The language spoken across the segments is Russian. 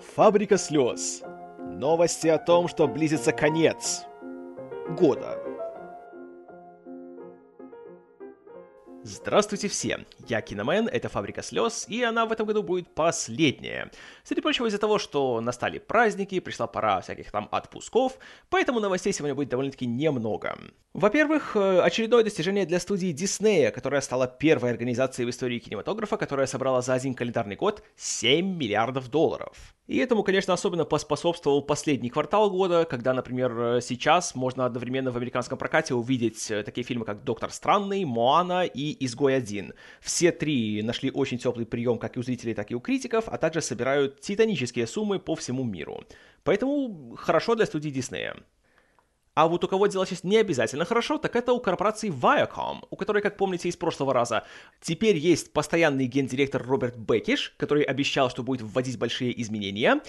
Фабрика слез. Новости о том, что близится конец года. Здравствуйте все! Я Киномен, это Фабрика слез, и она в этом году будет последняя. Среди прочего из-за того, что настали праздники, пришла пора всяких там отпусков, поэтому новостей сегодня будет довольно-таки немного. Во-первых, э, очередное достижение для студии Диснея, которая стала первой организацией в истории кинематографа, которая собрала за один календарный год 7 миллиардов долларов. И этому, конечно, особенно поспособствовал последний квартал года, когда, например, сейчас можно одновременно в американском прокате увидеть э, такие фильмы, как «Доктор Странный», «Моана» и «Изгой один». Все три нашли очень теплый прием как и у зрителей, так и у критиков, а также собирают титанические суммы по всему миру. Поэтому хорошо для студии Диснея. А вот у кого дела сейчас не обязательно хорошо, так это у корпорации Viacom, у которой, как помните из прошлого раза, теперь есть постоянный гендиректор Роберт Бекиш, который обещал, что будет вводить большие изменения,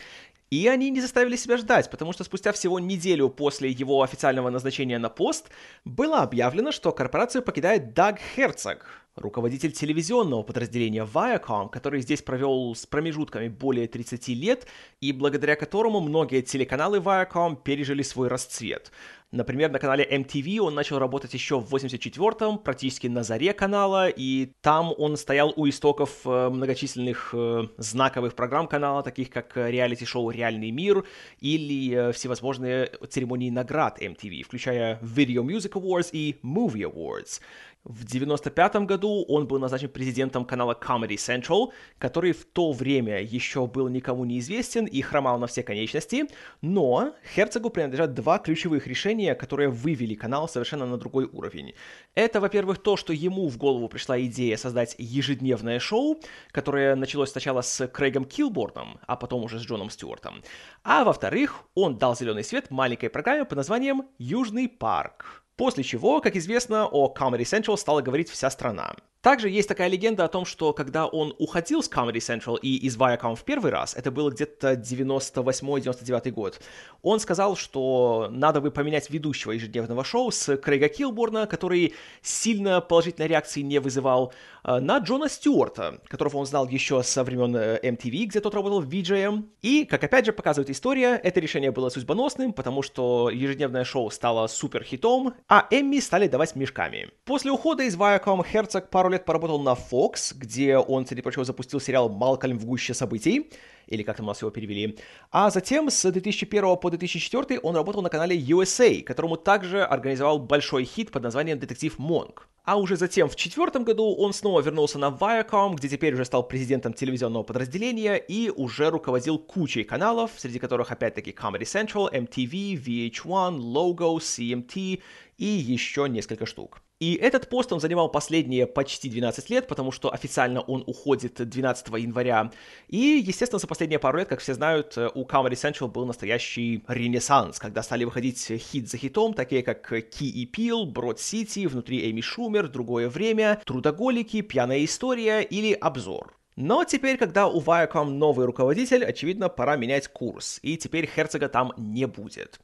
и они не заставили себя ждать, потому что спустя всего неделю после его официального назначения на пост было объявлено, что корпорацию покидает Даг Херцог, руководитель телевизионного подразделения Viacom, который здесь провел с промежутками более 30 лет, и благодаря которому многие телеканалы Viacom пережили свой расцвет. Например, на канале MTV он начал работать еще в 84-м, практически на заре канала, и там он стоял у истоков э, многочисленных э, знаковых программ канала, таких как э, реалити-шоу «Реальный мир» или всевозможные церемонии наград MTV, включая Video Music Awards и Movie Awards. В 95 году он был назначен президентом канала Comedy Central, который в то время еще был никому неизвестен и хромал на все конечности, но Херцогу принадлежат два ключевых решения, которые вывели канал совершенно на другой уровень. Это, во-первых, то, что ему в голову пришла идея создать ежедневное шоу, которое началось сначала с Крейгом Килборном, а потом уже с Джоном Стюартом. А во-вторых, он дал зеленый свет маленькой программе под названием «Южный парк». После чего, как известно, о Comedy Central стала говорить вся страна. Также есть такая легенда о том, что когда он уходил с Comedy Central и из Viacom в первый раз, это было где-то 98-99 год, он сказал, что надо бы поменять ведущего ежедневного шоу с Крейга Килборна, который сильно положительной реакции не вызывал, э, на Джона Стюарта, которого он знал еще со времен э, MTV, где тот работал в VJM. И, как опять же показывает история, это решение было судьбоносным, потому что ежедневное шоу стало супер хитом, а Эмми стали давать мешками. После ухода из Viacom Херцог пару лет поработал на Fox, где он, среди прочего, запустил сериал «Малкольм в гуще событий», или как там у нас его перевели. А затем с 2001 по 2004 он работал на канале USA, которому также организовал большой хит под названием «Детектив Монк». А уже затем в четвертом году он снова вернулся на Viacom, где теперь уже стал президентом телевизионного подразделения и уже руководил кучей каналов, среди которых опять-таки Comedy Central, MTV, VH1, Logo, CMT и еще несколько штук. И этот пост он занимал последние почти 12 лет, потому что официально он уходит 12 января. И, естественно, за последние пару лет, как все знают, у Comedy Central был настоящий ренессанс, когда стали выходить хит за хитом, такие как Key и Peel, Брод Сити, Внутри Эми Шумер, Другое время, Трудоголики, Пьяная история или Обзор. Но теперь, когда у Viacom новый руководитель, очевидно, пора менять курс, и теперь Херцога там не будет.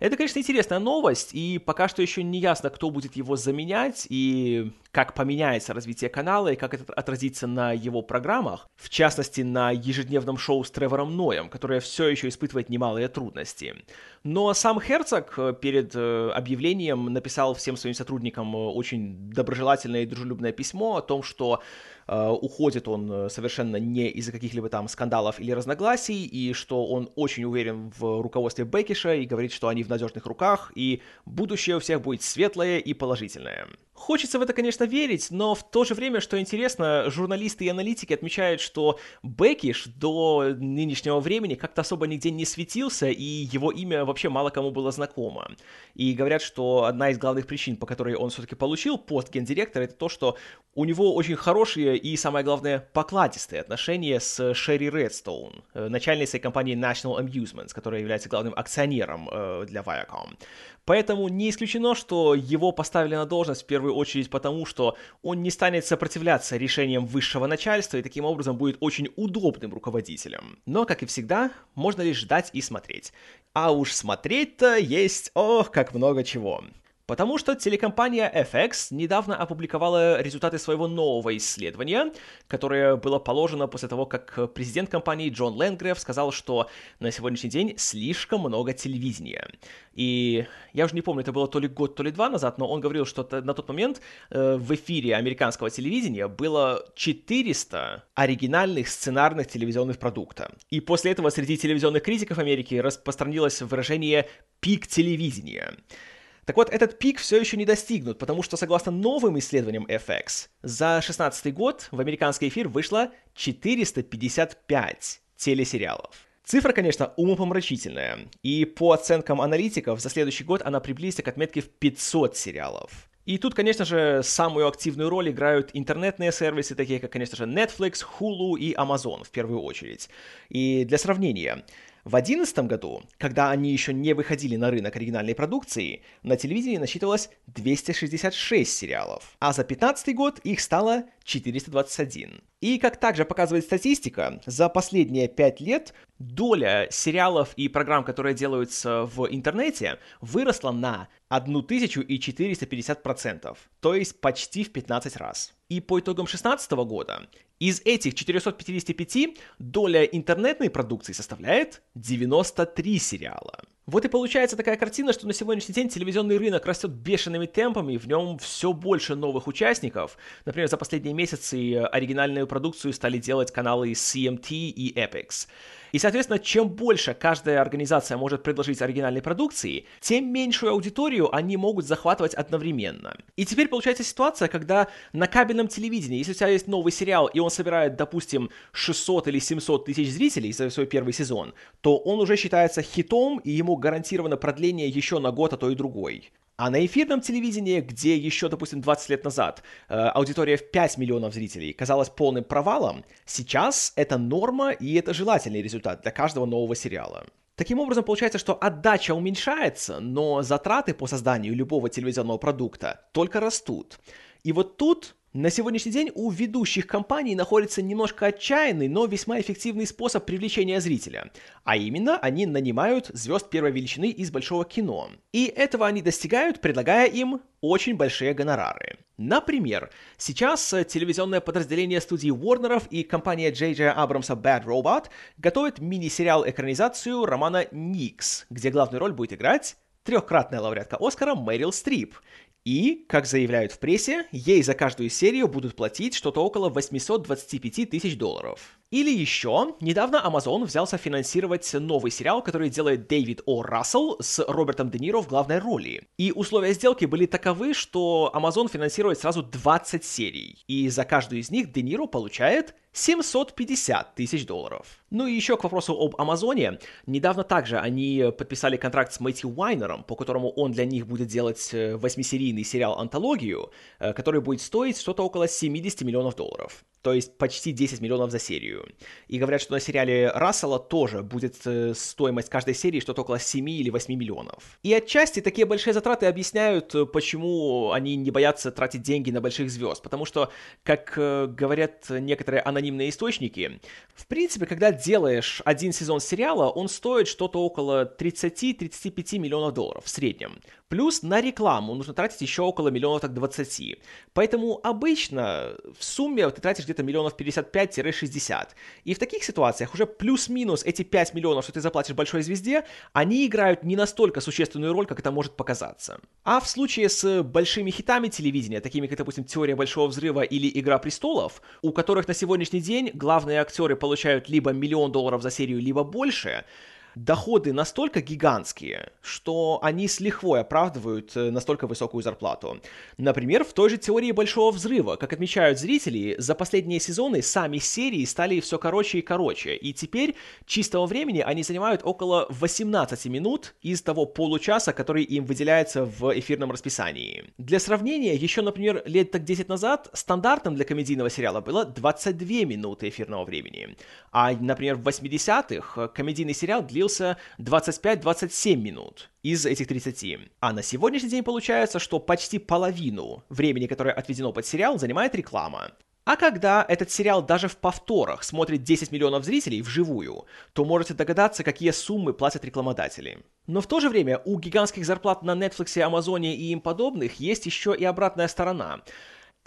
Это, конечно, интересная новость, и пока что еще не ясно, кто будет его заменять, и как поменяется развитие канала, и как это отразится на его программах, в частности, на ежедневном шоу с Тревором Ноем, которое все еще испытывает немалые трудности. Но сам Херцог э, перед э, объявлением написал всем своим сотрудникам э, очень доброжелательное и дружелюбное письмо о том, что уходит он совершенно не из-за каких-либо там скандалов или разногласий, и что он очень уверен в руководстве Бекиша и говорит, что они в надежных руках, и будущее у всех будет светлое и положительное. Хочется в это, конечно, верить, но в то же время, что интересно, журналисты и аналитики отмечают, что Бекиш до нынешнего времени как-то особо нигде не светился, и его имя вообще мало кому было знакомо. И говорят, что одна из главных причин, по которой он все-таки получил пост гендиректора, это то, что у него очень хорошие и, самое главное, покладистые отношения с Шерри Редстоун, э, начальницей компании National Amusements, которая является главным акционером э, для Viacom. Поэтому не исключено, что его поставили на должность в первую очередь потому, что он не станет сопротивляться решениям высшего начальства и таким образом будет очень удобным руководителем. Но, как и всегда, можно лишь ждать и смотреть. А уж смотреть-то есть, ох, как много чего. Потому что телекомпания FX недавно опубликовала результаты своего нового исследования, которое было положено после того, как президент компании Джон Ленгрев сказал, что на сегодняшний день слишком много телевидения. И я уже не помню, это было то ли год, то ли два назад, но он говорил, что на тот момент э, в эфире американского телевидения было 400 оригинальных сценарных телевизионных продукта. И после этого среди телевизионных критиков Америки распространилось выражение «пик телевидения». Так вот, этот пик все еще не достигнут, потому что, согласно новым исследованиям FX, за 2016 год в американский эфир вышло 455 телесериалов. Цифра, конечно, умопомрачительная, и по оценкам аналитиков за следующий год она приблизится к отметке в 500 сериалов. И тут, конечно же, самую активную роль играют интернетные сервисы, такие как, конечно же, Netflix, Hulu и Amazon в первую очередь. И для сравнения, в 2011 году, когда они еще не выходили на рынок оригинальной продукции, на телевидении насчитывалось 266 сериалов, а за 2015 год их стало 421. И как также показывает статистика, за последние 5 лет доля сериалов и программ, которые делаются в интернете, выросла на 1450%, то есть почти в 15 раз. И по итогам 2016 года из этих 455 доля интернетной продукции составляет 93 сериала. Вот и получается такая картина, что на сегодняшний день телевизионный рынок растет бешеными темпами, в нем все больше новых участников. Например, за последние месяцы оригинальную продукцию стали делать каналы CMT и Epix. И, соответственно, чем больше каждая организация может предложить оригинальной продукции, тем меньшую аудиторию они могут захватывать одновременно. И теперь получается ситуация, когда на кабельном телевидении, если у тебя есть новый сериал, и он собирает, допустим, 600 или 700 тысяч зрителей за свой первый сезон, то он уже считается хитом, и ему гарантировано продление еще на год, а то и другой. А на эфирном телевидении, где еще, допустим, 20 лет назад э, аудитория в 5 миллионов зрителей казалась полным провалом, сейчас это норма и это желательный результат для каждого нового сериала. Таким образом, получается, что отдача уменьшается, но затраты по созданию любого телевизионного продукта только растут. И вот тут на сегодняшний день у ведущих компаний находится немножко отчаянный, но весьма эффективный способ привлечения зрителя. А именно, они нанимают звезд первой величины из большого кино. И этого они достигают, предлагая им очень большие гонорары. Например, сейчас телевизионное подразделение студии Warner'ов и компания J.J. Абрамса Bad Robot готовят мини-сериал экранизацию романа «Никс», где главную роль будет играть трехкратная лауреатка Оскара Мэрил Стрип. И, как заявляют в прессе, ей за каждую серию будут платить что-то около 825 тысяч долларов. Или еще, недавно Amazon взялся финансировать новый сериал, который делает Дэвид О. Рассел с Робертом Де Ниро в главной роли. И условия сделки были таковы, что Amazon финансирует сразу 20 серий. И за каждую из них Де Ниро получает 750 тысяч долларов. Ну и еще к вопросу об Амазоне. Недавно также они подписали контракт с Мэтью Уайнером, по которому он для них будет делать э, восьмисерийный сериал-антологию, э, который будет стоить что-то около 70 миллионов долларов то есть почти 10 миллионов за серию. И говорят, что на сериале Рассела тоже будет э, стоимость каждой серии что-то около 7 или 8 миллионов. И отчасти такие большие затраты объясняют, э, почему они не боятся тратить деньги на больших звезд. Потому что, как э, говорят некоторые анонимные источники, в принципе, когда делаешь один сезон сериала, он стоит что-то около 30-35 миллионов долларов в среднем. Плюс на рекламу нужно тратить еще около миллиона так 20. Поэтому обычно в сумме ты тратишь где-то миллионов 55-60. И в таких ситуациях уже плюс-минус эти 5 миллионов, что ты заплатишь большой звезде, они играют не настолько существенную роль, как это может показаться. А в случае с большими хитами телевидения, такими как, допустим, «Теория большого взрыва» или «Игра престолов», у которых на сегодняшний день главные актеры получают либо миллион долларов за серию, либо больше, доходы настолько гигантские, что они с лихвой оправдывают э, настолько высокую зарплату. Например, в той же теории Большого Взрыва, как отмечают зрители, за последние сезоны сами серии стали все короче и короче, и теперь чистого времени они занимают около 18 минут из того получаса, который им выделяется в эфирном расписании. Для сравнения, еще, например, лет так 10 назад стандартом для комедийного сериала было 22 минуты эфирного времени, а, например, в 80-х комедийный сериал длился длился 25-27 минут из этих 30. А на сегодняшний день получается, что почти половину времени, которое отведено под сериал, занимает реклама. А когда этот сериал даже в повторах смотрит 10 миллионов зрителей вживую, то можете догадаться, какие суммы платят рекламодатели. Но в то же время у гигантских зарплат на Netflix, Амазоне и им подобных есть еще и обратная сторона.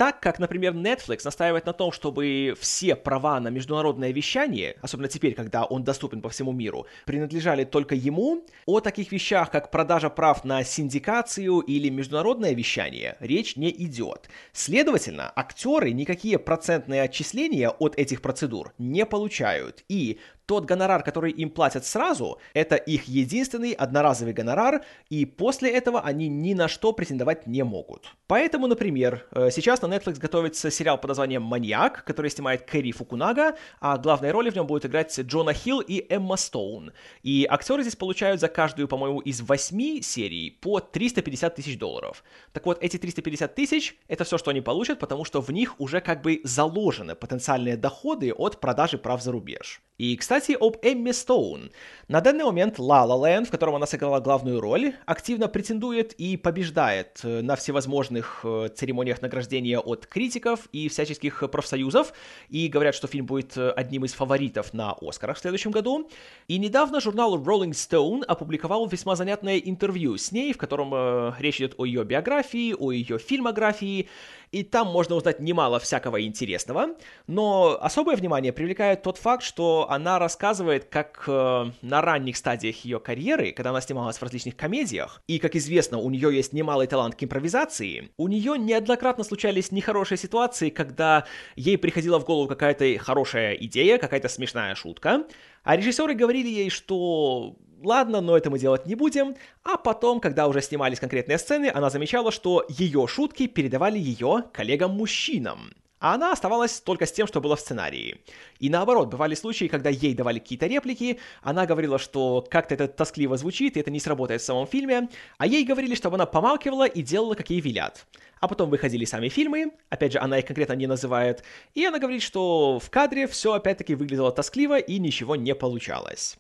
Так как, например, Netflix настаивает на том, чтобы все права на международное вещание, особенно теперь, когда он доступен по всему миру, принадлежали только ему, о таких вещах, как продажа прав на синдикацию или международное вещание, речь не идет. Следовательно, актеры никакие процентные отчисления от этих процедур не получают. И тот гонорар, который им платят сразу, это их единственный одноразовый гонорар, и после этого они ни на что претендовать не могут. Поэтому, например, э, сейчас на Netflix готовится сериал под названием «Маньяк», который снимает Кэрри Фукунага, а главные роли в нем будут играть Джона Хилл и Эмма Стоун. И актеры здесь получают за каждую, по-моему, из восьми серий по 350 тысяч долларов. Так вот, эти 350 тысяч — это все, что они получат, потому что в них уже как бы заложены потенциальные доходы от продажи прав за рубеж. И, кстати, об Эмме Стоун. На данный момент La La Land, в котором она сыграла главную роль, активно претендует и побеждает э, на всевозможных э, церемониях награждения от критиков и всяческих профсоюзов, и говорят, что фильм будет э, одним из фаворитов на Оскарах в следующем году. И недавно журнал Rolling Stone опубликовал весьма занятное интервью с ней, в котором речь идет о ее биографии, о ее фильмографии, и там можно узнать немало всякого интересного, но особое внимание привлекает тот факт, что она рассказывает, как э, на ранних стадиях ее карьеры, когда она снималась в различных комедиях, и, как известно, у нее есть немалый талант к импровизации, у нее неоднократно случались нехорошие ситуации, когда ей приходила в голову какая-то хорошая идея, какая-то смешная шутка, а режиссеры говорили ей, что ладно, но это мы делать не будем. А потом, когда уже снимались конкретные сцены, она замечала, что ее шутки передавали ее коллегам-мужчинам. А она оставалась только с тем, что было в сценарии. И наоборот, бывали случаи, когда ей давали какие-то реплики, она говорила, что как-то это тоскливо звучит, и это не сработает в самом фильме, а ей говорили, чтобы она помалкивала и делала, как ей велят. А потом выходили сами фильмы, опять же, она их конкретно не называет, и она говорит, что в кадре все опять-таки выглядело тоскливо и ничего не получалось.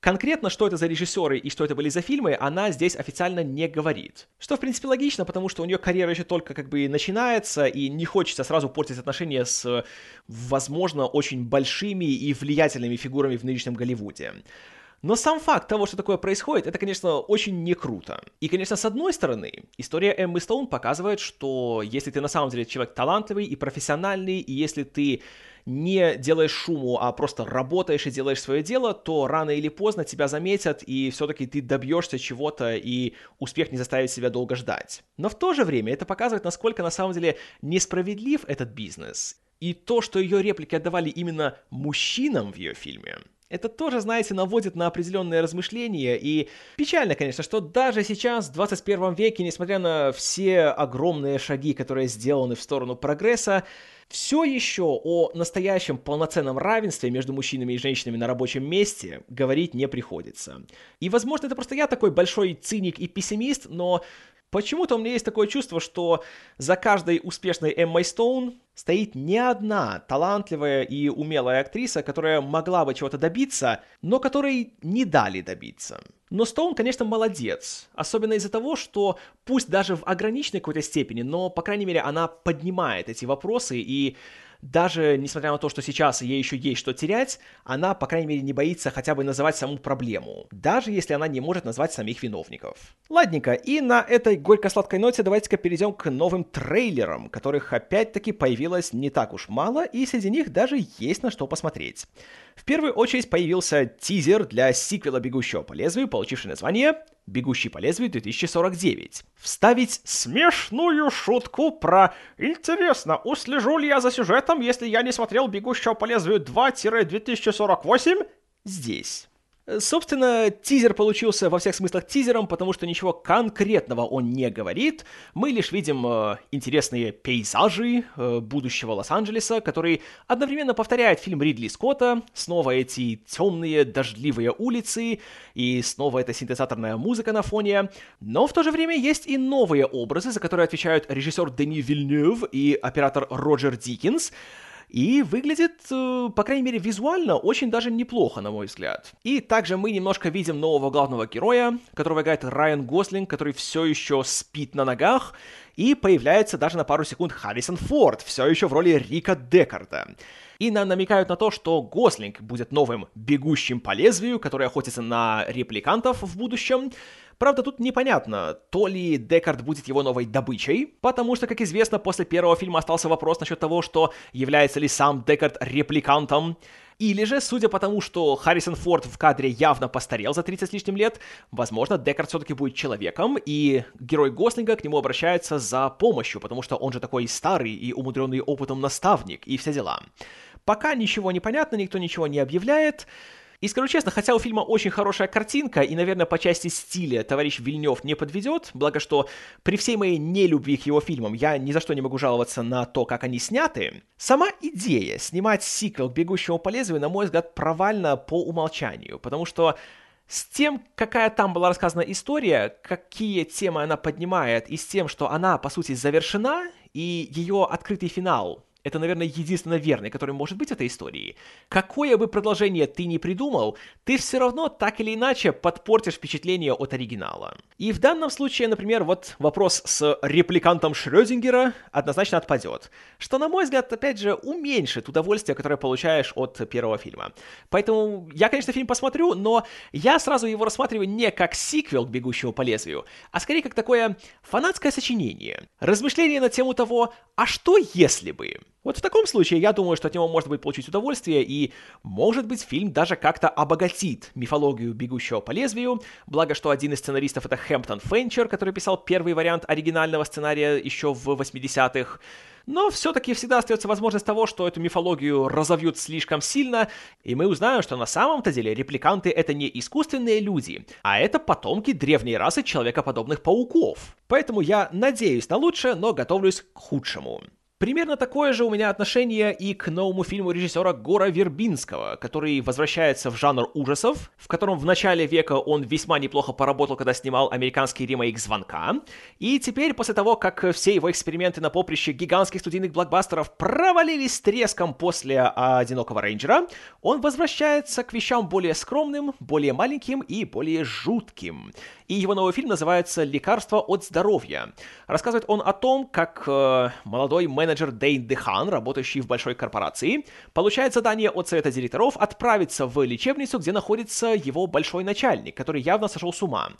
Конкретно, что это за режиссеры и что это были за фильмы, она здесь официально не говорит. Что, в принципе, логично, потому что у нее карьера еще только как бы начинается, и не хочется сразу портить отношения с, возможно, очень большими и влиятельными фигурами в нынешнем Голливуде. Но сам факт того, что такое происходит, это, конечно, очень не круто. И, конечно, с одной стороны, история Эммы Стоун показывает, что если ты на самом деле человек талантливый и профессиональный, и если ты не делаешь шуму, а просто работаешь и делаешь свое дело, то рано или поздно тебя заметят, и все-таки ты добьешься чего-то, и успех не заставит себя долго ждать. Но в то же время это показывает, насколько на самом деле несправедлив этот бизнес. И то, что ее реплики отдавали именно мужчинам в ее фильме, это тоже, знаете, наводит на определенные размышления, и печально, конечно, что даже сейчас, в 21 веке, несмотря на все огромные шаги, которые сделаны в сторону прогресса, все еще о настоящем полноценном равенстве между мужчинами и женщинами на рабочем месте говорить не приходится. И, возможно, это просто я такой большой циник и пессимист, но Почему-то у меня есть такое чувство, что за каждой успешной Эммой Стоун стоит не одна талантливая и умелая актриса, которая могла бы чего-то добиться, но которой не дали добиться. Но Стоун, конечно, молодец, особенно из-за того, что пусть даже в ограниченной какой-то степени, но, по крайней мере, она поднимает эти вопросы и даже несмотря на то, что сейчас ей еще есть что терять, она, по крайней мере, не боится хотя бы называть саму проблему, даже если она не может назвать самих виновников. Ладненько, и на этой горько-сладкой ноте давайте-ка перейдем к новым трейлерам, которых опять-таки появилось не так уж мало, и среди них даже есть на что посмотреть. В первую очередь появился тизер для сиквела «Бегущего по лезвию», получивший название «Бегущий по лезвию 2049». Вставить смешную шутку про «Интересно, услежу ли я за сюжетом, если я не смотрел «Бегущего по лезвию 2-2048?» здесь. Собственно, тизер получился во всех смыслах тизером, потому что ничего конкретного он не говорит. Мы лишь видим э, интересные пейзажи э, будущего Лос-Анджелеса, который одновременно повторяет фильм Ридли Скотта, снова эти темные дождливые улицы, и снова эта синтезаторная музыка на фоне. Но в то же время есть и новые образы, за которые отвечают режиссер Дени Вильнюв и оператор Роджер Диккенс, И выглядит, э, по крайней мере, визуально очень даже неплохо, на мой взгляд. И также мы немножко видим нового главного героя, которого играет Райан Гослинг, который все еще спит на ногах, и появляется даже на пару секунд Харрисон Форд, все еще в роли Рика Декарда. И нам намекают на то, что Гослинг будет новым бегущим по лезвию, который охотится на репликантов в будущем. Правда, тут непонятно, то ли Декард будет его новой добычей, потому что, как известно, после первого фильма остался вопрос насчет того, что является ли сам Декард репликантом. Или же, судя по тому, что Харрисон Форд в кадре явно постарел за 30 с лишним лет, возможно, Декард все-таки будет человеком, и герой Гослинга к нему обращается за помощью, потому что он же такой старый и умудренный опытом наставник, и все дела. Пока ничего не понятно, никто ничего не объявляет. И скажу честно, хотя у фильма очень хорошая картинка, и, наверное, по части стиля товарищ Вильнев не подведет, благо что при всей моей нелюбви к его фильмам я ни за что не могу жаловаться на то, как они сняты, сама идея снимать сиквел к «Бегущему по лезвию», на мой взгляд, провальна по умолчанию, потому что с тем, какая там была рассказана история, какие темы она поднимает, и с тем, что она, по сути, завершена, и ее открытый финал это, наверное, единственно верный, который может быть в этой истории. Какое бы продолжение ты ни придумал, ты все равно так или иначе подпортишь впечатление от оригинала. И в данном случае, например, вот вопрос с репликантом Шрёдингера однозначно отпадет. Что, на мой взгляд, опять же, уменьшит удовольствие, которое получаешь от первого фильма. Поэтому я, конечно, фильм посмотрю, но я сразу его рассматриваю не как сиквел к «Бегущему по лезвию», а скорее как такое фанатское сочинение. Размышление на тему того, а что если бы? Вот в таком случае я думаю, что от него можно будет получить удовольствие, и, может быть, фильм даже как-то обогатит мифологию «Бегущего по лезвию», благо что один из сценаристов — это Хэмптон Фенчер, который писал первый вариант оригинального сценария еще в 80-х, но все-таки всегда остается возможность того, что эту мифологию разовьют слишком сильно, и мы узнаем, что на самом-то деле репликанты — это не искусственные люди, а это потомки древней расы человекоподобных пауков. Поэтому я надеюсь на лучшее, но готовлюсь к худшему. Примерно такое же у меня отношение и к новому фильму режиссера Гора Вербинского, который возвращается в жанр ужасов, в котором в начале века он весьма неплохо поработал, когда снимал американский ремейк «Звонка», и теперь, после того, как все его эксперименты на поприще гигантских студийных блокбастеров провалились с треском после «Одинокого рейнджера», он возвращается к вещам более скромным, более маленьким и более жутким. И его новый фильм называется «Лекарство от здоровья». Рассказывает он о том, как э, молодой менеджер Дэйн Дехан, работающий в большой корпорации, получает задание от совета директоров отправиться в лечебницу, где находится его большой начальник, который явно сошел с ума.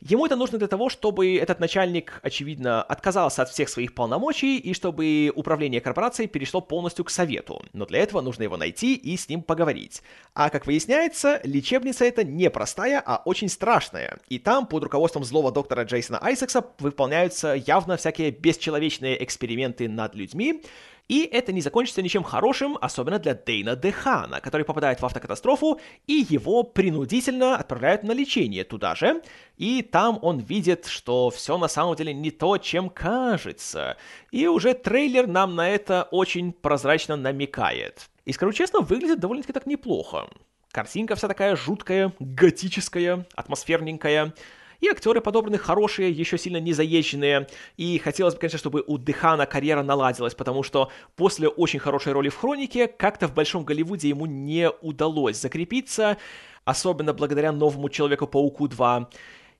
Ему это нужно для того, чтобы этот начальник, очевидно, отказался от всех своих полномочий и чтобы управление корпорацией перешло полностью к совету. Но для этого нужно его найти и с ним поговорить. А как выясняется, лечебница это не простая, а очень страшная. И там под руководством злого доктора Джейсона Айсекса выполняются явно всякие бесчеловечные эксперименты над людьми, и это не закончится ничем хорошим, особенно для Дейна Дехана, который попадает в автокатастрофу, и его принудительно отправляют на лечение туда же. И там он видит, что все на самом деле не то, чем кажется. И уже трейлер нам на это очень прозрачно намекает. И скажу честно, выглядит довольно-таки так неплохо. Картинка вся такая жуткая, готическая, атмосферненькая и актеры подобраны хорошие, еще сильно не заезженные, и хотелось бы, конечно, чтобы у Дехана карьера наладилась, потому что после очень хорошей роли в «Хронике» как-то в Большом Голливуде ему не удалось закрепиться, особенно благодаря новому Человеку-пауку 2.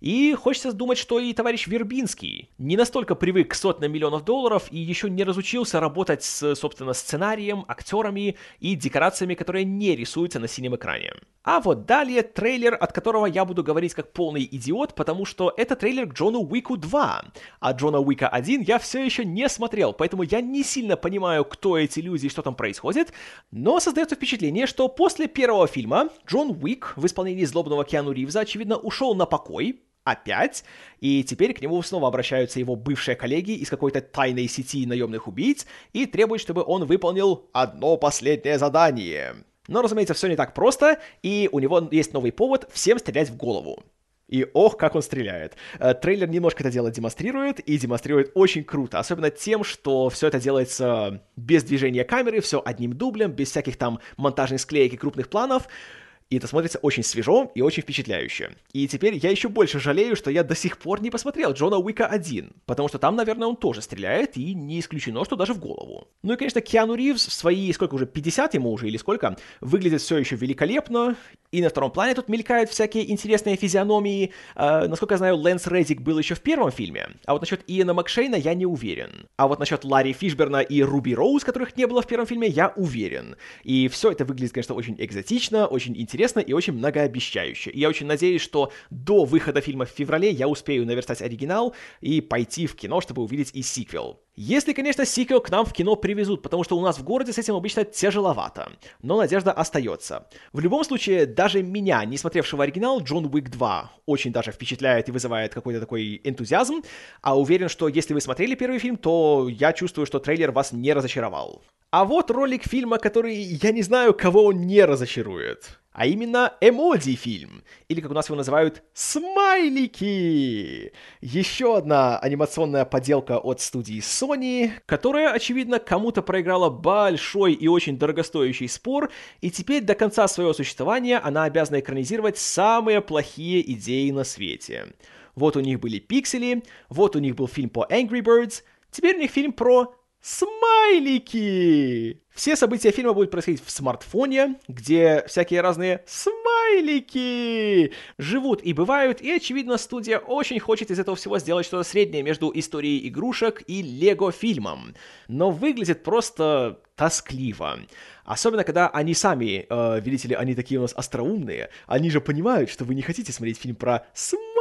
И хочется думать, что и товарищ Вербинский не настолько привык к сотням миллионов долларов и еще не разучился работать с, собственно, сценарием, актерами и декорациями, которые не рисуются на синем экране. А вот далее трейлер, от которого я буду говорить как полный идиот, потому что это трейлер к Джону Уику 2. А Джона Уика 1 я все еще не смотрел, поэтому я не сильно понимаю, кто эти люди и что там происходит, но создается впечатление, что после первого фильма Джон Уик в исполнении злобного Киану Ривза, очевидно, ушел на покой, опять, и теперь к нему снова обращаются его бывшие коллеги из какой-то тайной сети наемных убийц и требуют, чтобы он выполнил одно последнее задание. Но, разумеется, все не так просто, и у него есть новый повод всем стрелять в голову. И ох, как он стреляет. Э, трейлер немножко это дело демонстрирует, и демонстрирует очень круто. Особенно тем, что все это делается без движения камеры, все одним дублем, без всяких там монтажных склеек и крупных планов. И это смотрится очень свежо и очень впечатляюще. И теперь я еще больше жалею, что я до сих пор не посмотрел Джона Уика 1, потому что там, наверное, он тоже стреляет, и не исключено, что даже в голову. Ну и, конечно, Киану Ривз в свои, сколько уже, 50 ему уже или сколько, выглядит все еще великолепно, и на втором плане тут мелькают всякие интересные физиономии. Э, насколько я знаю, Лэнс Реддик был еще в первом фильме, а вот насчет Иэна Макшейна я не уверен. А вот насчет Ларри Фишберна и Руби Роуз, которых не было в первом фильме, я уверен. И все это выглядит, конечно, очень экзотично, очень интересно и очень многообещающе. И я очень надеюсь, что до выхода фильма в феврале я успею наверстать оригинал и пойти в кино, чтобы увидеть и сиквел. Если, конечно, сиквел к нам в кино привезут, потому что у нас в городе с этим обычно тяжеловато. Но надежда остается. В любом случае, даже меня, не смотревшего оригинал, Джон Уик 2 очень даже впечатляет и вызывает какой-то такой энтузиазм. А уверен, что если вы смотрели первый фильм, то я чувствую, что трейлер вас не разочаровал. А вот ролик фильма, который я не знаю, кого он не разочарует а именно эмодзи-фильм, или как у нас его называют, смайлики. Еще одна анимационная поделка от студии Sony, которая, очевидно, кому-то проиграла большой и очень дорогостоящий спор, и теперь до конца своего существования она обязана экранизировать самые плохие идеи на свете. Вот у них были пиксели, вот у них был фильм по Angry Birds, теперь у них фильм про смайлики. Все события фильма будут происходить в смартфоне, где всякие разные смайлики живут и бывают, и, очевидно, студия очень хочет из этого всего сделать что-то среднее между историей игрушек и лего-фильмом. Но выглядит просто тоскливо. Особенно, когда они сами, э, видите ли, они такие у нас остроумные, они же понимают, что вы не хотите смотреть фильм про смайлики.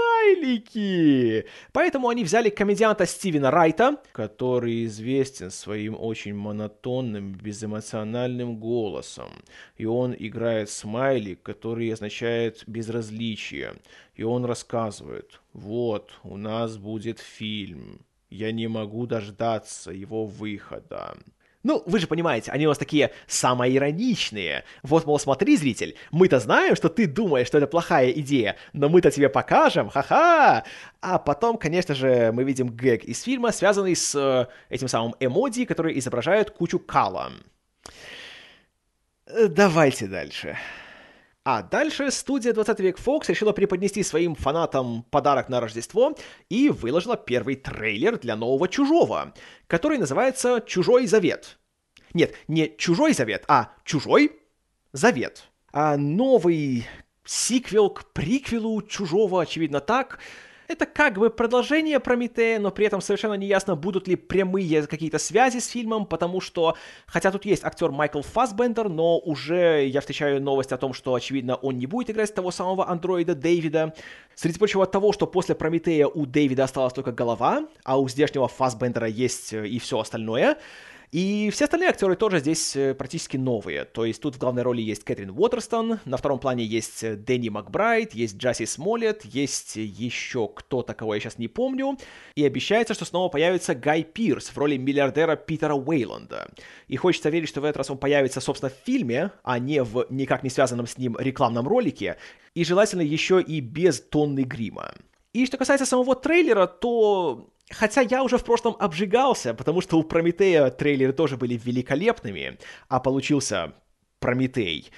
Поэтому они взяли комедианта Стивена Райта, который известен своим очень монотонным, безэмоциональным голосом. И он играет смайлик, который означает безразличие. И он рассказывает, вот, у нас будет фильм. Я не могу дождаться его выхода. Ну, вы же понимаете, они у нас такие самоироничные. Вот, мол, смотри, зритель, мы-то знаем, что ты думаешь, что это плохая идея, но мы-то тебе покажем, ха-ха! А потом, конечно же, мы видим гэг из фильма, связанный с э, этим самым эмодзи, которые изображают кучу кала. Э, давайте дальше. А дальше студия 20 век Fox решила преподнести своим фанатам подарок на Рождество и выложила первый трейлер для нового Чужого, который называется «Чужой завет». Нет, не «Чужой завет», а «Чужой завет». А новый сиквел к приквелу Чужого, очевидно так, это как бы продолжение Прометея, но при этом совершенно не ясно, будут ли прямые какие-то связи с фильмом, потому что, хотя тут есть актер Майкл Фассбендер, но уже я встречаю новость о том, что, очевидно, он не будет играть того самого андроида Дэвида. Среди прочего от того, что после Прометея у Дэвида осталась только голова, а у здешнего Фассбендера есть э, и все остальное, и все остальные актеры тоже здесь э, практически новые. То есть тут в главной роли есть Кэтрин Уотерстон, на втором плане есть э, Дэнни Макбрайт, есть Джасси Смолет, есть еще кто-то, кого я сейчас не помню. И обещается, что снова появится Гай Пирс в роли миллиардера Питера Уэйланда. И хочется верить, что в этот раз он появится, собственно, в фильме, а не в никак не связанном с ним рекламном ролике. И желательно еще и без тонны грима. И что касается самого трейлера, то Хотя я уже в прошлом обжигался, потому что у Прометея трейлеры тоже были великолепными, а получился Прометей.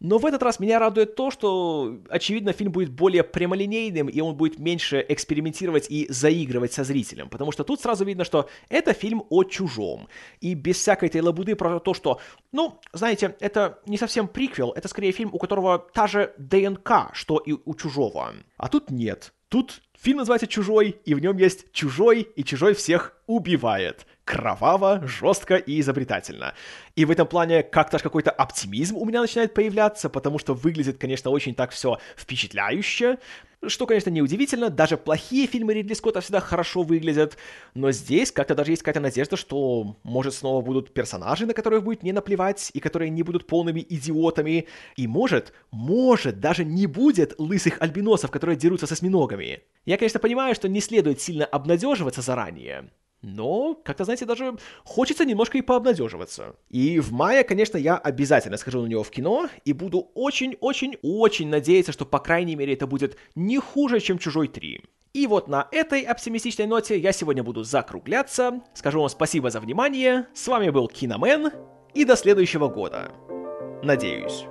Но в этот раз меня радует то, что, очевидно, фильм будет более прямолинейным, и он будет меньше экспериментировать и заигрывать со зрителем. Потому что тут сразу видно, что это фильм о чужом. И без всякой этой лабуды про то, что, ну, знаете, это не совсем приквел, это скорее фильм, у которого та же ДНК, что и у чужого. А тут нет. Тут Фильм называется «Чужой», и в нем есть чужой, и чужой всех убивает. Кроваво, жестко и изобретательно. И в этом плане как-то какой-то оптимизм у меня начинает появляться, потому что выглядит, конечно, очень так все впечатляюще. Что, конечно, неудивительно, даже плохие фильмы Ридли Скотта всегда хорошо выглядят, но здесь как-то даже есть какая-то надежда, что, может, снова будут персонажи, на которых будет не наплевать, и которые не будут полными идиотами, и может, может, даже не будет лысых альбиносов, которые дерутся со осьминогами. Я, конечно, понимаю, что не следует сильно обнадеживаться заранее, но, как-то, знаете, даже хочется немножко и пообнадеживаться. И в мае, конечно, я обязательно схожу на него в кино и буду очень-очень-очень надеяться, что, по крайней мере, это будет не хуже, чем «Чужой 3». И вот на этой оптимистичной ноте я сегодня буду закругляться. Скажу вам спасибо за внимание. С вами был Киномен. И до следующего года. Надеюсь.